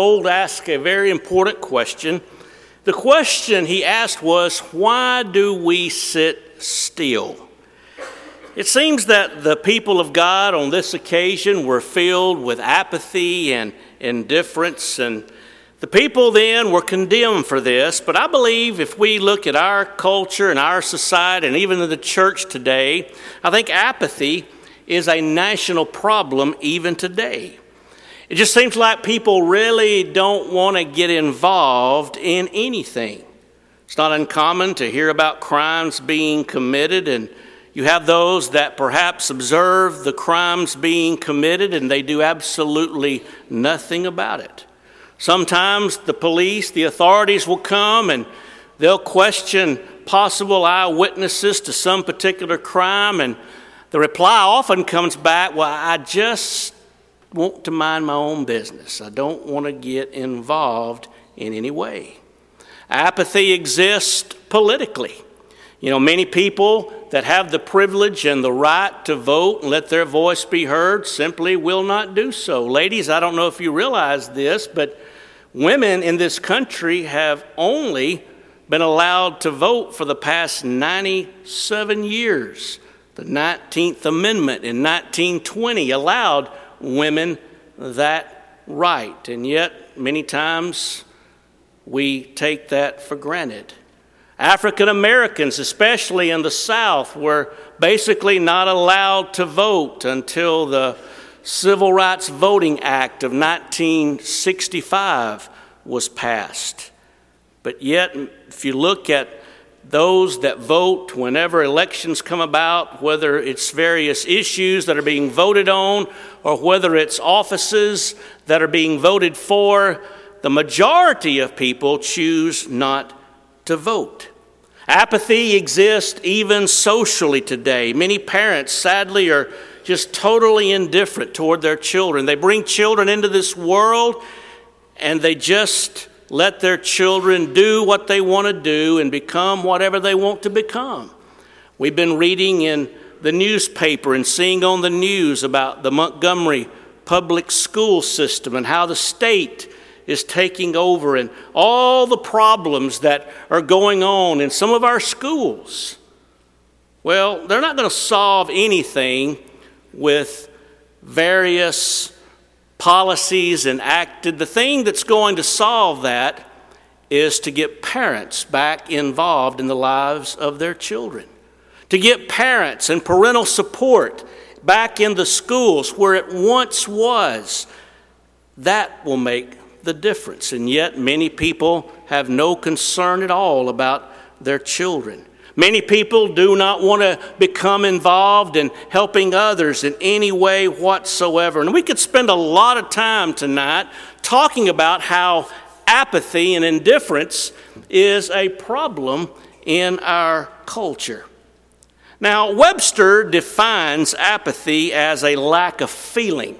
Old asked a very important question. The question he asked was, Why do we sit still? It seems that the people of God on this occasion were filled with apathy and indifference, and the people then were condemned for this. But I believe if we look at our culture and our society, and even the church today, I think apathy is a national problem even today. It just seems like people really don't want to get involved in anything. It's not uncommon to hear about crimes being committed, and you have those that perhaps observe the crimes being committed and they do absolutely nothing about it. Sometimes the police, the authorities will come and they'll question possible eyewitnesses to some particular crime, and the reply often comes back, Well, I just want to mind my own business. I don't want to get involved in any way. Apathy exists politically. You know, many people that have the privilege and the right to vote and let their voice be heard simply will not do so. Ladies, I don't know if you realize this, but women in this country have only been allowed to vote for the past 97 years. The 19th Amendment in 1920 allowed women that right. And yet, many times, we take that for granted. African Americans, especially in the South, were basically not allowed to vote until the Civil Rights Voting Act of 1965 was passed. But yet, if you look at those that vote whenever elections come about, whether it's various issues that are being voted on or whether it's offices that are being voted for, the majority of people choose not to vote. Apathy exists even socially today. Many parents, sadly, are just totally indifferent toward their children. They bring children into this world and they just let their children do what they want to do and become whatever they want to become. We've been reading in the newspaper and seeing on the news about the Montgomery public school system and how the state is taking over and all the problems that are going on in some of our schools. Well, they're not going to solve anything with various policies enacted. The thing that's going to solve that is to get parents back involved in the lives of their children, to get parents and parental support back in the schools where it once was. That will make the difference. And yet, many people have no concern at all about their children. Many people do not want to become involved in helping others in any way whatsoever. And we could spend a lot of time tonight talking about how apathy and indifference is a problem in our culture. Now, Webster defines apathy as a lack of feeling.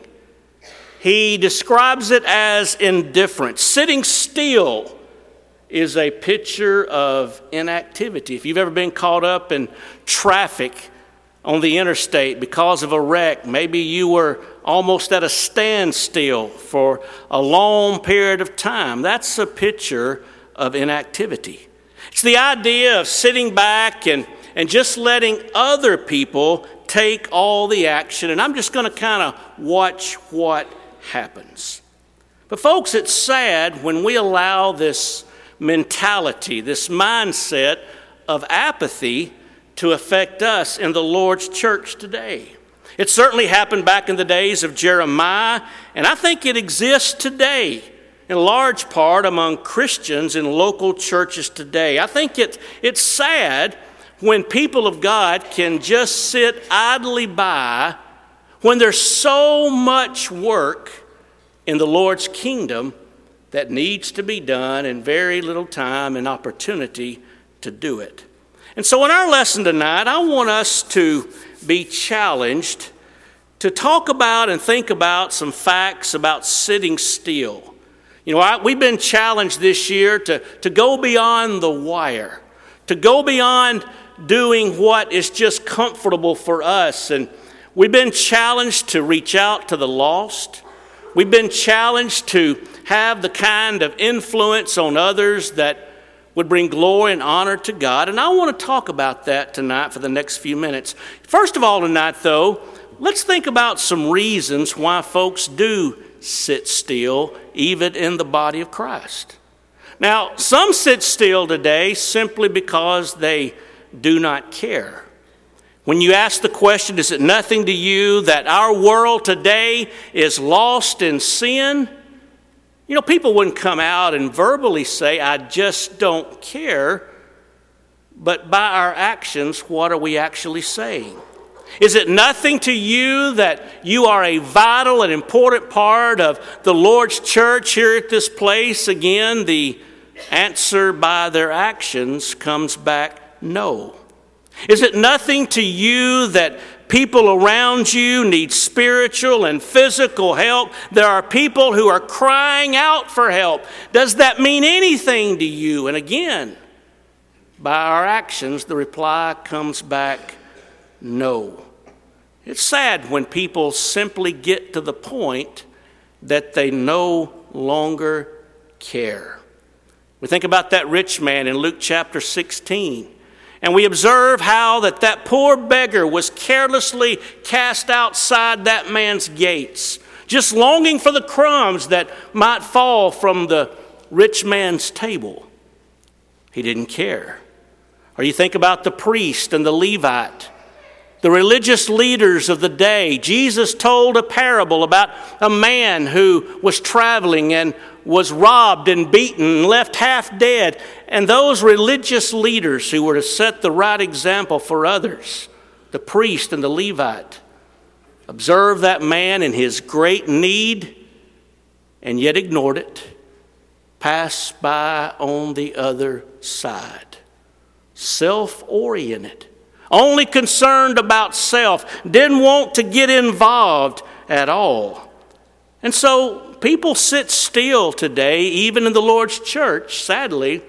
He describes it as indifference, sitting still is a picture of inactivity. If you've ever been caught up in traffic on the interstate because of a wreck, maybe you were almost at a standstill for a long period of time, that's a picture of inactivity. It's the idea of sitting back and, and just letting other people take all the action, and I'm just going to kind of watch what happens. But, folks, it's sad when we allow this mentality, this mindset of apathy to affect us in the Lord's church today. It certainly happened back in the days of Jeremiah, and I think it exists today in large part among Christians in local churches today. I think it, it's sad when people of God can just sit idly by when there's so much work in the Lord's kingdom that needs to be done and very little time and opportunity to do it. And so, in our lesson tonight, I want us to be challenged to talk about and think about some facts about sitting still. You know, I, we've been challenged this year to, to go beyond the wire, to go beyond doing what is just comfortable for us. And we've been challenged to reach out to the lost. We've been challenged to have the kind of influence on others that would bring glory and honor to God. And I want to talk about that tonight for the next few minutes. First of all, tonight, though, let's think about some reasons why folks do sit still, even in the body of Christ. Now, some sit still today simply because they do not care. When you ask the question, is it nothing to you that our world today is lost in sin? You know, people wouldn't come out and verbally say, I just don't care. But by our actions, what are we actually saying? Is it nothing to you that you are a vital and important part of the Lord's church here at this place? Again, the answer by their actions comes back no. Is it nothing to you that people around you need spiritual and physical help. There are people who are crying out for help. Does that mean anything to you? And again, by our actions, the reply comes back no. It's sad when people simply get to the point that they no longer care. We think about that rich man in Luke chapter 16. And we observe how that that poor beggar was carelessly cast outside that man's gates, just longing for the crumbs that might fall from the rich man's table. He didn't care. Or you think about the priest and the Levite, the religious leaders of the day. Jesus told a parable about a man who was traveling and was robbed and beaten and left half dead. And those religious leaders who were to set the right example for others, the priest and the Levite, observed that man in his great need and yet ignored it, passed by on the other side. Self oriented, only concerned about self, didn't want to get involved at all. And so people sit still today, even in the Lord's church, sadly,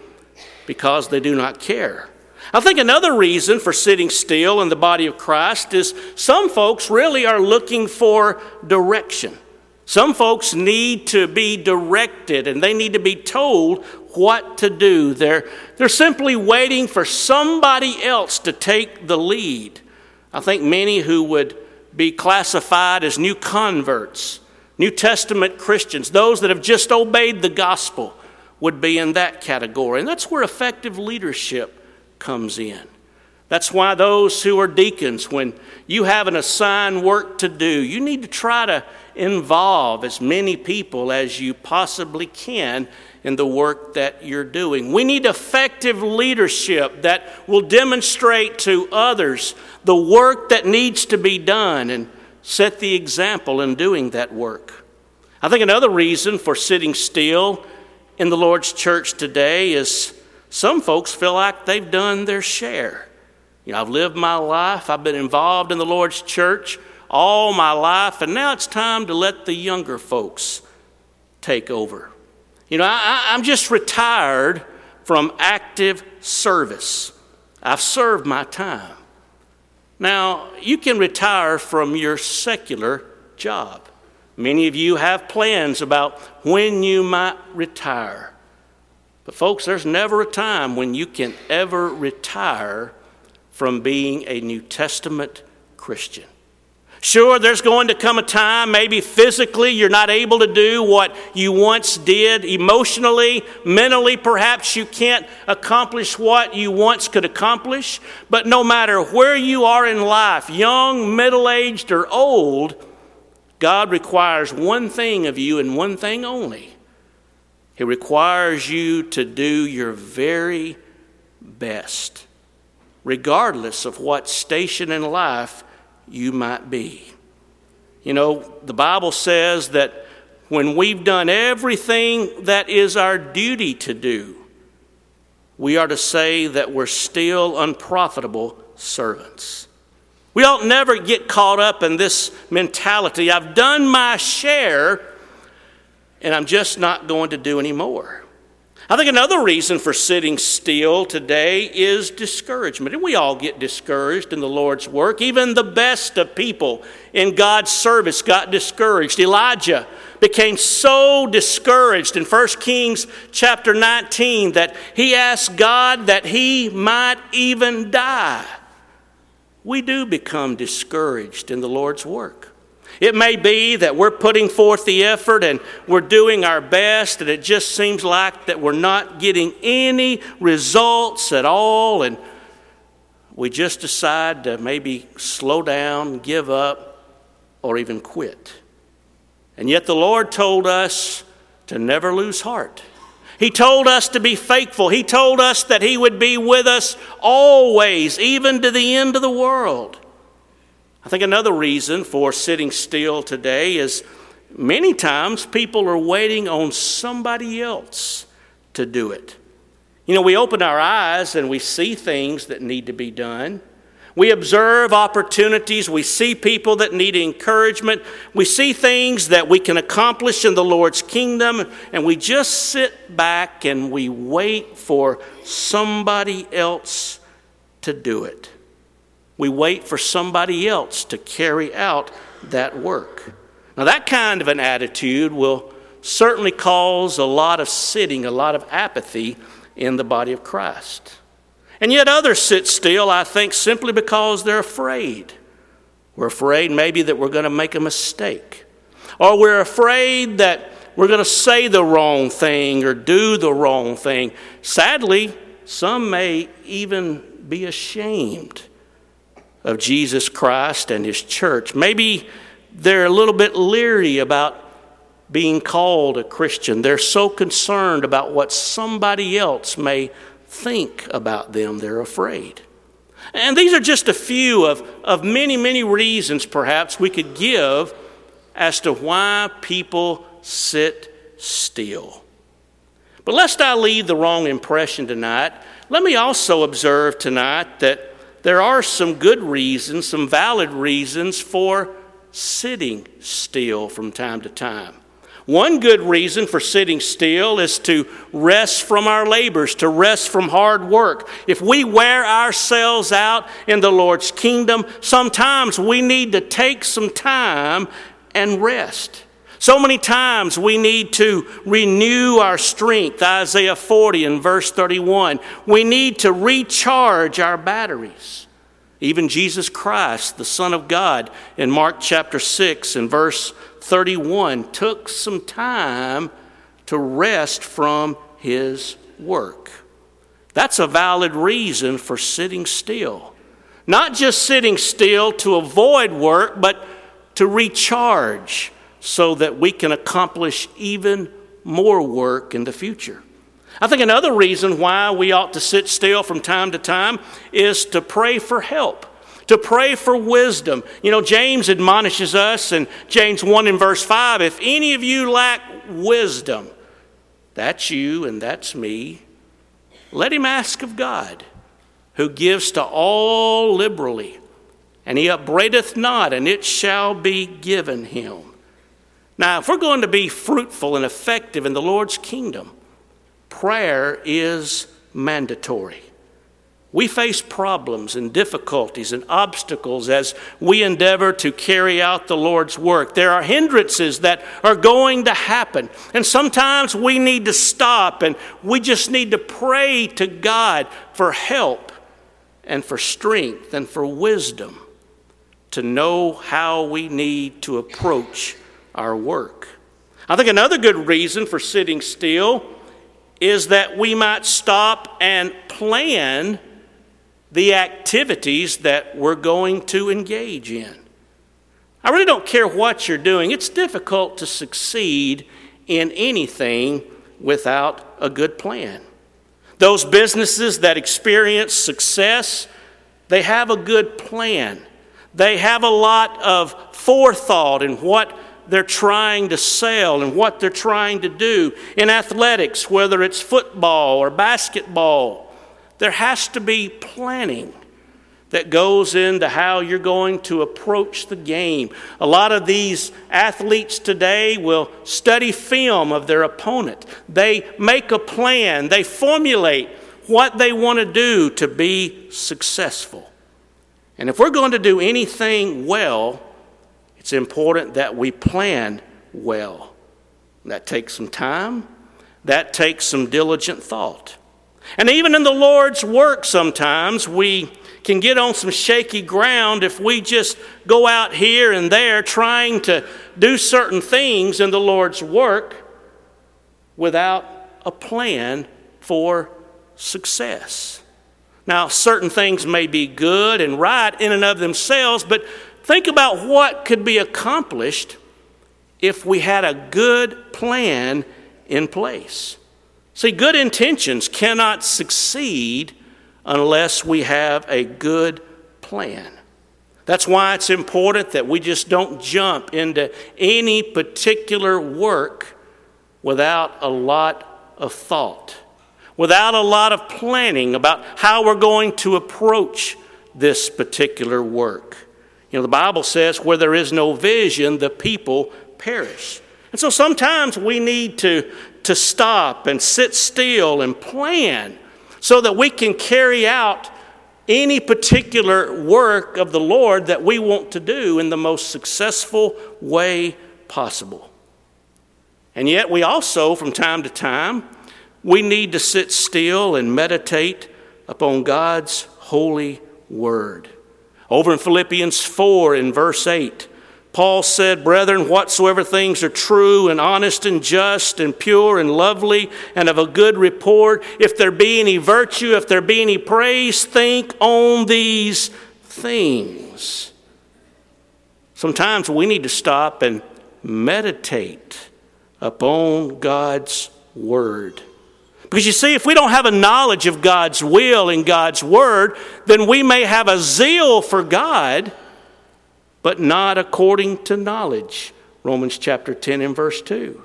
because they do not care. I think another reason for sitting still in the body of Christ is some folks really are looking for direction. Some folks need to be directed and they need to be told what to do. They're, they're simply waiting for somebody else to take the lead. I think many who would be classified as new converts New Testament Christians, those that have just obeyed the gospel, would be in that category. And that's where effective leadership comes in. That's why those who are deacons, when you have an assigned work to do, you need to try to involve as many people as you possibly can in the work that you're doing. We need effective leadership that will demonstrate to others the work that needs to be done. And set the example in doing that work. I think another reason for sitting still in the Lord's church today is some folks feel like they've done their share. You know, I've lived my life, I've been involved in the Lord's church all my life, and now it's time to let the younger folks take over. You know, I, I'm just retired from active service. I've served my time. Now, you can retire from your secular job. Many of you have plans about when you might retire. But, folks, there's never a time when you can ever retire from being a New Testament Christian. Sure, there's going to come a time, maybe physically, you're not able to do what you once did. Emotionally, mentally, perhaps you can't accomplish what you once could accomplish. But no matter where you are in life, young, middle aged, or old, God requires one thing of you and one thing only. He requires you to do your very best, regardless of what station in life you might be. You know, the Bible says that when we've done everything that is our duty to do, we are to say that we're still unprofitable servants. We ought never get caught up in this mentality I've done my share and I'm just not going to do any more. I think another reason for sitting still today is discouragement. And we all get discouraged in the Lord's work. Even the best of people in God's service got discouraged. Elijah became so discouraged in 1 Kings chapter 19 that he asked God that he might even die. We do become discouraged in the Lord's work. It may be that we're putting forth the effort and we're doing our best, and it just seems like that we're not getting any results at all, and we just decide to maybe slow down, give up, or even quit. And yet the Lord told us to never lose heart. He told us to be faithful. He told us that He would be with us always, even to the end of the world. I think another reason for sitting still today is many times people are waiting on somebody else to do it. You know, we open our eyes and we see things that need to be done. We observe opportunities. We see people that need encouragement. We see things that we can accomplish in the Lord's kingdom, and we just sit back and we wait for somebody else to do it. We wait for somebody else to carry out that work. Now, that kind of an attitude will certainly cause a lot of sitting, a lot of apathy in the body of Christ. And yet, others sit still, I think, simply because they're afraid. We're afraid maybe that we're going to make a mistake, or we're afraid that we're going to say the wrong thing or do the wrong thing. Sadly, some may even be ashamed of Jesus Christ and His church. Maybe they're a little bit leery about being called a Christian. They're so concerned about what somebody else may think about them, they're afraid. And these are just a few of, of many, many reasons perhaps we could give as to why people sit still. But lest I leave the wrong impression tonight, let me also observe tonight that there are some good reasons, some valid reasons for sitting still from time to time. One good reason for sitting still is to rest from our labors, to rest from hard work. If we wear ourselves out in the Lord's kingdom, sometimes we need to take some time and rest. So many times we need to renew our strength, Isaiah 40 and verse 31. We need to recharge our batteries. Even Jesus Christ, the Son of God, in Mark chapter 6 and verse 31, took some time to rest from his work. That's a valid reason for sitting still. Not just sitting still to avoid work, but to recharge so that we can accomplish even more work in the future. I think another reason why we ought to sit still from time to time is to pray for help, to pray for wisdom. You know, James admonishes us in James 1 and verse 5 if any of you lack wisdom, that's you and that's me, let him ask of God, who gives to all liberally, and he upbraideth not, and it shall be given him. Now, if we're going to be fruitful and effective in the Lord's kingdom, prayer is mandatory. We face problems and difficulties and obstacles as we endeavor to carry out the Lord's work. There are hindrances that are going to happen. And sometimes we need to stop and we just need to pray to God for help and for strength and for wisdom to know how we need to approach our work. I think another good reason for sitting still is that we might stop and plan the activities that we're going to engage in. I really don't care what you're doing, it's difficult to succeed in anything without a good plan. Those businesses that experience success, they have a good plan. They have a lot of forethought in what they're trying to sell and what they're trying to do. In athletics, whether it's football or basketball, there has to be planning. that goes into how you're going to approach the game. A lot of these athletes today will study film of their opponent. They make a plan, they formulate what they want to do to be successful. And if we're going to do anything well, it's important that we plan well. That takes some time, that takes some diligent thought. And even in the Lord's work, sometimes we can get on some shaky ground if we just go out here and there trying to do certain things in the Lord's work without a plan for success. Now, certain things may be good and right in and of themselves, but think about what could be accomplished if we had a good plan in place. See, good intentions cannot succeed unless we have a good plan. That's why it's important that we just don't jump into any particular work without a lot of thought, without a lot of planning about how we're going to approach this particular work. You know, the Bible says, where there is no vision, the people perish. And so sometimes we need to, to stop and sit still and plan so that we can carry out any particular work of the Lord that we want to do in the most successful way possible. And yet, we also, from time to time, we need to sit still and meditate upon God's holy word. Over in Philippians 4, in verse 8, Paul said, Brethren, whatsoever things are true and honest and just and pure and lovely and of a good report, if there be any virtue, if there be any praise, think on these things. Sometimes we need to stop and meditate upon God's Word. Because you see, if we don't have a knowledge of God's will and God's Word, then we may have a zeal for God but not according to knowledge. Romans chapter 10 and verse 2.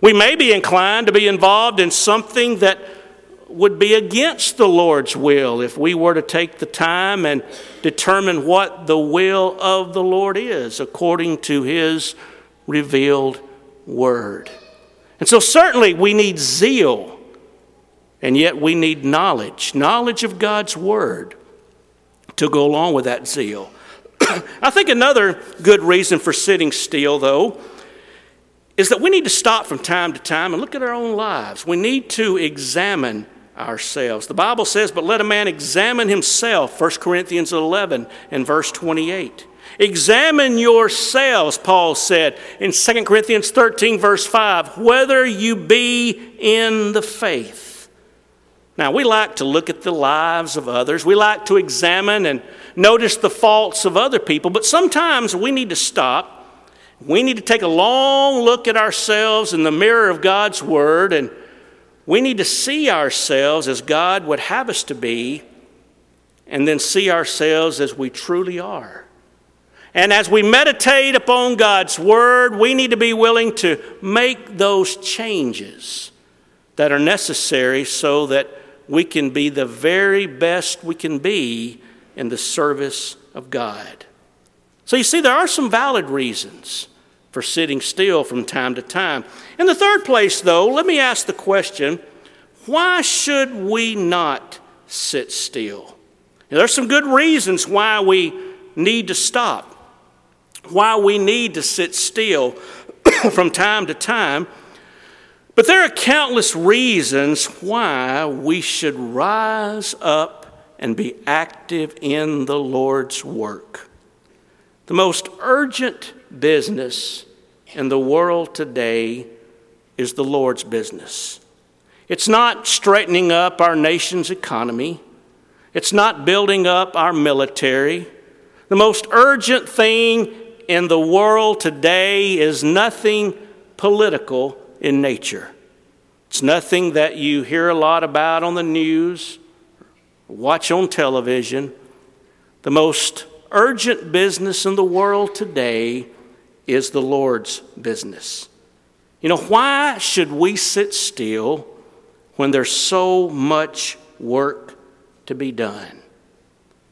We may be inclined to be involved in something that would be against the Lord's will if we were to take the time and determine what the will of the Lord is according to His revealed word. And so, certainly, we need zeal, and yet we need knowledge knowledge of God's word to go along with that zeal. I think another good reason for sitting still, though, is that we need to stop from time to time and look at our own lives. We need to examine ourselves. The Bible says, But let a man examine himself, 1 Corinthians 11 and verse 28. Examine yourselves, Paul said in 2 Corinthians 13, verse 5, whether you be in the faith. Now, we like to look at the lives of others. We like to examine and notice the faults of other people, but sometimes we need to stop. We need to take a long look at ourselves in the mirror of God's Word, and we need to see ourselves as God would have us to be, and then see ourselves as we truly are. And as we meditate upon God's Word, we need to be willing to make those changes that are necessary so that we can be the very best we can be in the service of God. So you see, there are some valid reasons for sitting still from time to time. In the third place, though, let me ask the question why should we not sit still? Now, there's some good reasons why we need to stop, why we need to sit still from time to time. But there are countless reasons why we should rise up and be active in the Lord's work. The most urgent business in the world today is the Lord's business. It's not straightening up our nation's economy. It's not building up our military. The most urgent thing in the world today is nothing political in nature. It's nothing that you hear a lot about on the news, watch on television. The most urgent business in the world today is the Lord's business. You know, why should we sit still when there's so much work to be done?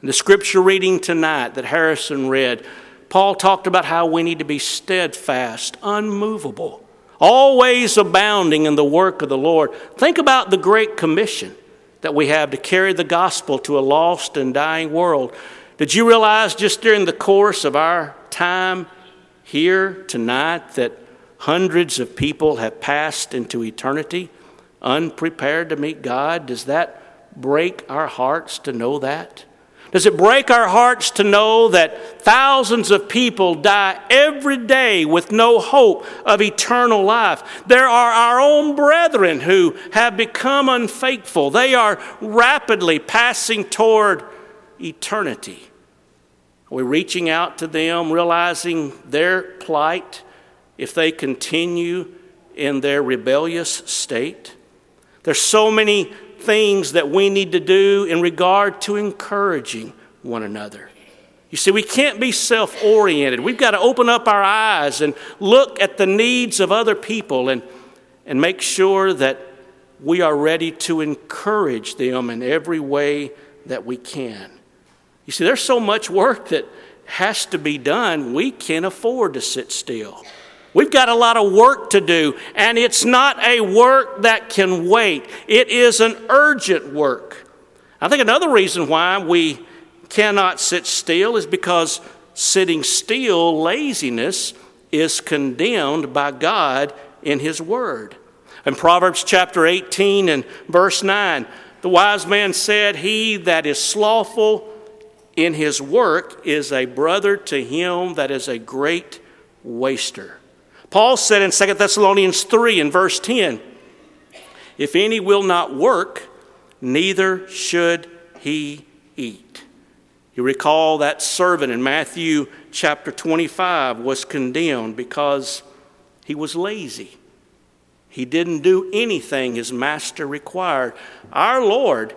In the scripture reading tonight that Harrison read, Paul talked about how we need to be steadfast, unmovable, always abounding in the work of the Lord. Think about the Great Commission that we have to carry the gospel to a lost and dying world. Did you realize just during the course of our time here tonight that hundreds of people have passed into eternity unprepared to meet God? Does that break our hearts to know that? Does it break our hearts to know that thousands of people die every day with no hope of eternal life? There are our own brethren who have become unfaithful. They are rapidly passing toward eternity. Are we reaching out to them, realizing their plight if they continue in their rebellious state? There's so many things that we need to do in regard to encouraging one another. You see, we can't be self oriented. We've got to open up our eyes and look at the needs of other people and, and make sure that we are ready to encourage them in every way that we can. You see, there's so much work that has to be done, we can't afford to sit still. We've got a lot of work to do, and it's not a work that can wait. It is an urgent work. I think another reason why we cannot sit still is because sitting still, laziness, is condemned by God in His Word. In Proverbs chapter 18 and verse 9, the wise man said, He that is slothful in his work is a brother to him that is a great waster. Paul said in 2 Thessalonians 3 and verse 10 If any will not work, neither should he eat. You recall that servant in Matthew chapter 25 was condemned because he was lazy. He didn't do anything his master required. Our Lord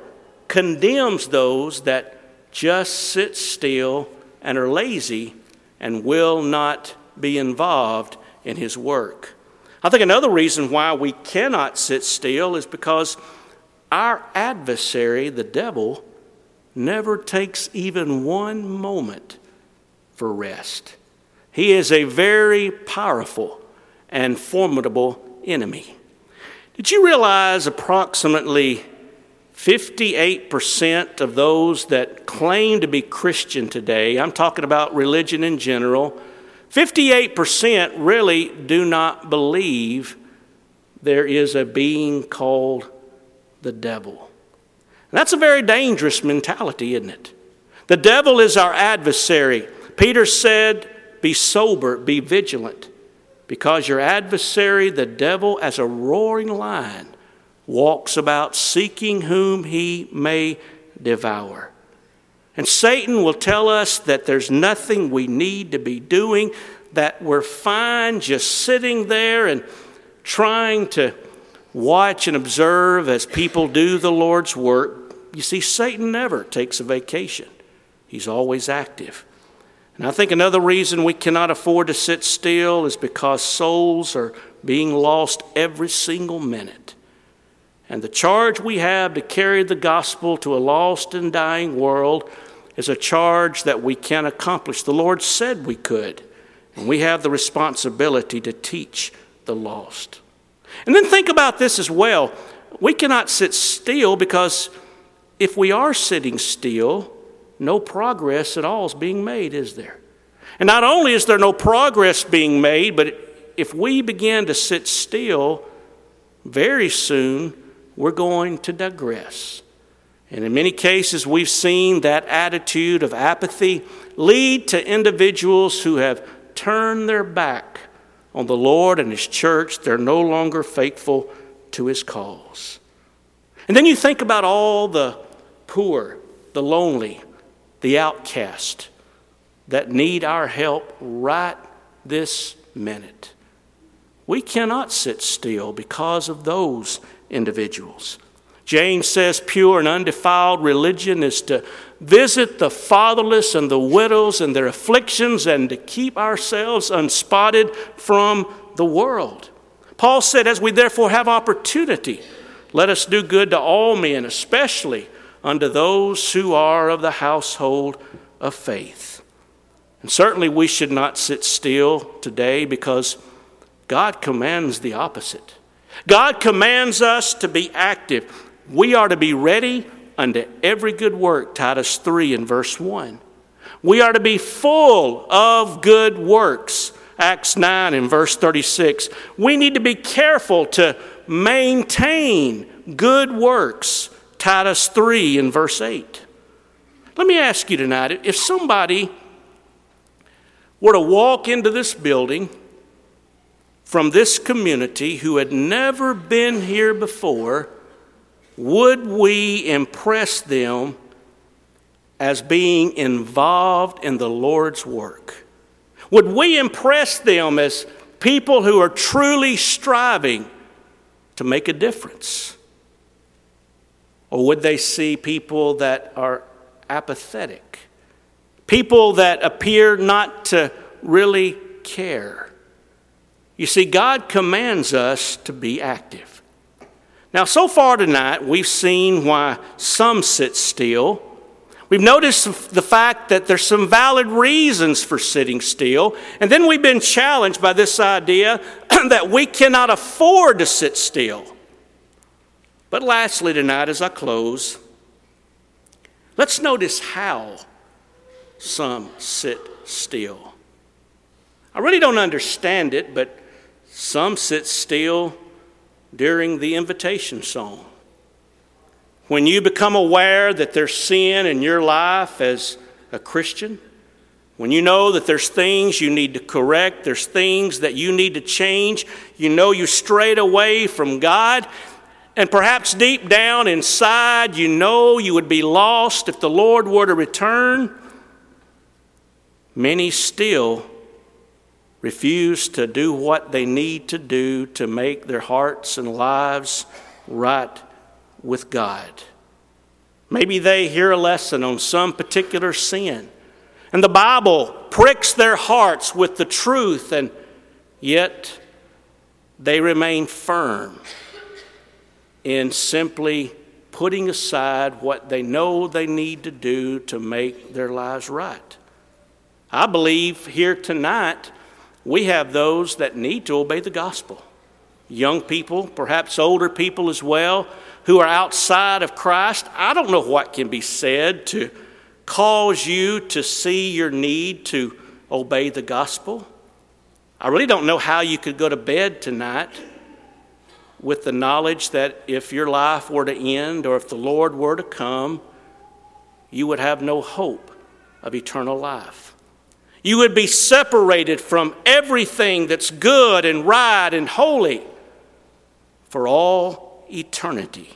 condemns those that just sit still and are lazy and will not be involved in His work. I think another reason why we cannot sit still is because our adversary, the devil, never takes even one moment for rest. He is a very powerful and formidable enemy. Did you realize approximately 58% of those that claim to be Christian today, I'm talking about religion in general, 58% really do not believe there is a being called the devil. And that's a very dangerous mentality, isn't it? The devil is our adversary. Peter said, Be sober, be vigilant, because your adversary, the devil, as a roaring lion, walks about seeking whom he may devour. And Satan will tell us that there's nothing we need to be doing, that we're fine just sitting there and trying to watch and observe as people do the Lord's work. You see, Satan never takes a vacation, he's always active. And I think another reason we cannot afford to sit still is because souls are being lost every single minute. And the charge we have to carry the gospel to a lost and dying world is a charge that we can accomplish. The Lord said we could, and we have the responsibility to teach the lost. And then think about this as well. We cannot sit still because if we are sitting still, no progress at all is being made, is there? And not only is there no progress being made, but if we begin to sit still, very soon we're going to digress. And in many cases, we've seen that attitude of apathy lead to individuals who have turned their back on the Lord and His church. They're no longer faithful to His cause. And then you think about all the poor, the lonely, the outcast that need our help right this minute. We cannot sit still because of those individuals. James says pure and undefiled religion is to visit the fatherless and the widows and their afflictions and to keep ourselves unspotted from the world. Paul said, As we therefore have opportunity, let us do good to all men, especially unto those who are of the household of faith. And certainly we should not sit still today because God commands the opposite. God commands us to be active. We are to be ready unto every good work, Titus 3 and verse 1. We are to be full of good works, Acts 9 and verse 36. We need to be careful to maintain good works, Titus 3 and verse 8. Let me ask you tonight if somebody were to walk into this building from this community who had never been here before, would we impress them as being involved in the Lord's work? Would we impress them as people who are truly striving to make a difference? Or would they see people that are apathetic? People that appear not to really care? You see, God commands us to be active. Now, so far tonight, we've seen why some sit still. We've noticed the fact that there's some valid reasons for sitting still. And then we've been challenged by this idea that we cannot afford to sit still. But lastly, tonight, as I close, let's notice how some sit still. I really don't understand it, but some sit still during the invitation song. When you become aware that there's sin in your life as a Christian, when you know that there's things you need to correct, there's things that you need to change, you know you strayed away from God, and perhaps deep down inside you know you would be lost if the Lord were to return, many still refuse to do what they need to do to make their hearts and lives right with God. Maybe they hear a lesson on some particular sin, and the Bible pricks their hearts with the truth, and yet they remain firm in simply putting aside what they know they need to do to make their lives right. I believe here tonight we have those that need to obey the gospel. Young people, perhaps older people as well, who are outside of Christ. I don't know what can be said to cause you to see your need to obey the gospel. I really don't know how you could go to bed tonight with the knowledge that if your life were to end or if the Lord were to come, you would have no hope of eternal life. You would be separated from everything that's good and right and holy for all eternity.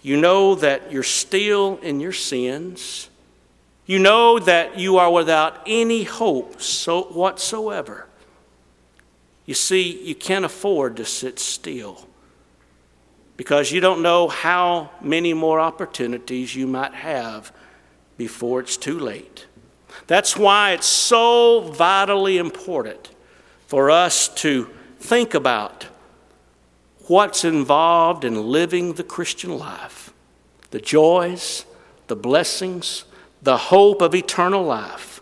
You know that you're still in your sins. You know that you are without any hope so whatsoever. You see, you can't afford to sit still because you don't know how many more opportunities you might have before it's too late. That's why it's so vitally important for us to think about what's involved in living the Christian life the joys, the blessings, the hope of eternal life.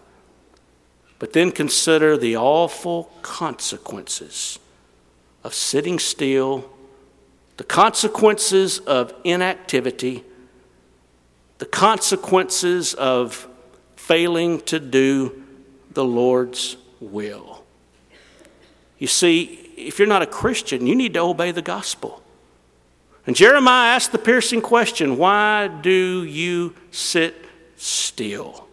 But then consider the awful consequences of sitting still, the consequences of inactivity, the consequences of failing to do the Lord's will. You see, if you're not a Christian, you need to obey the gospel. And Jeremiah asked the piercing question why do you sit still?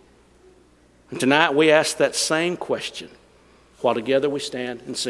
And tonight we ask that same question while together we stand and sing.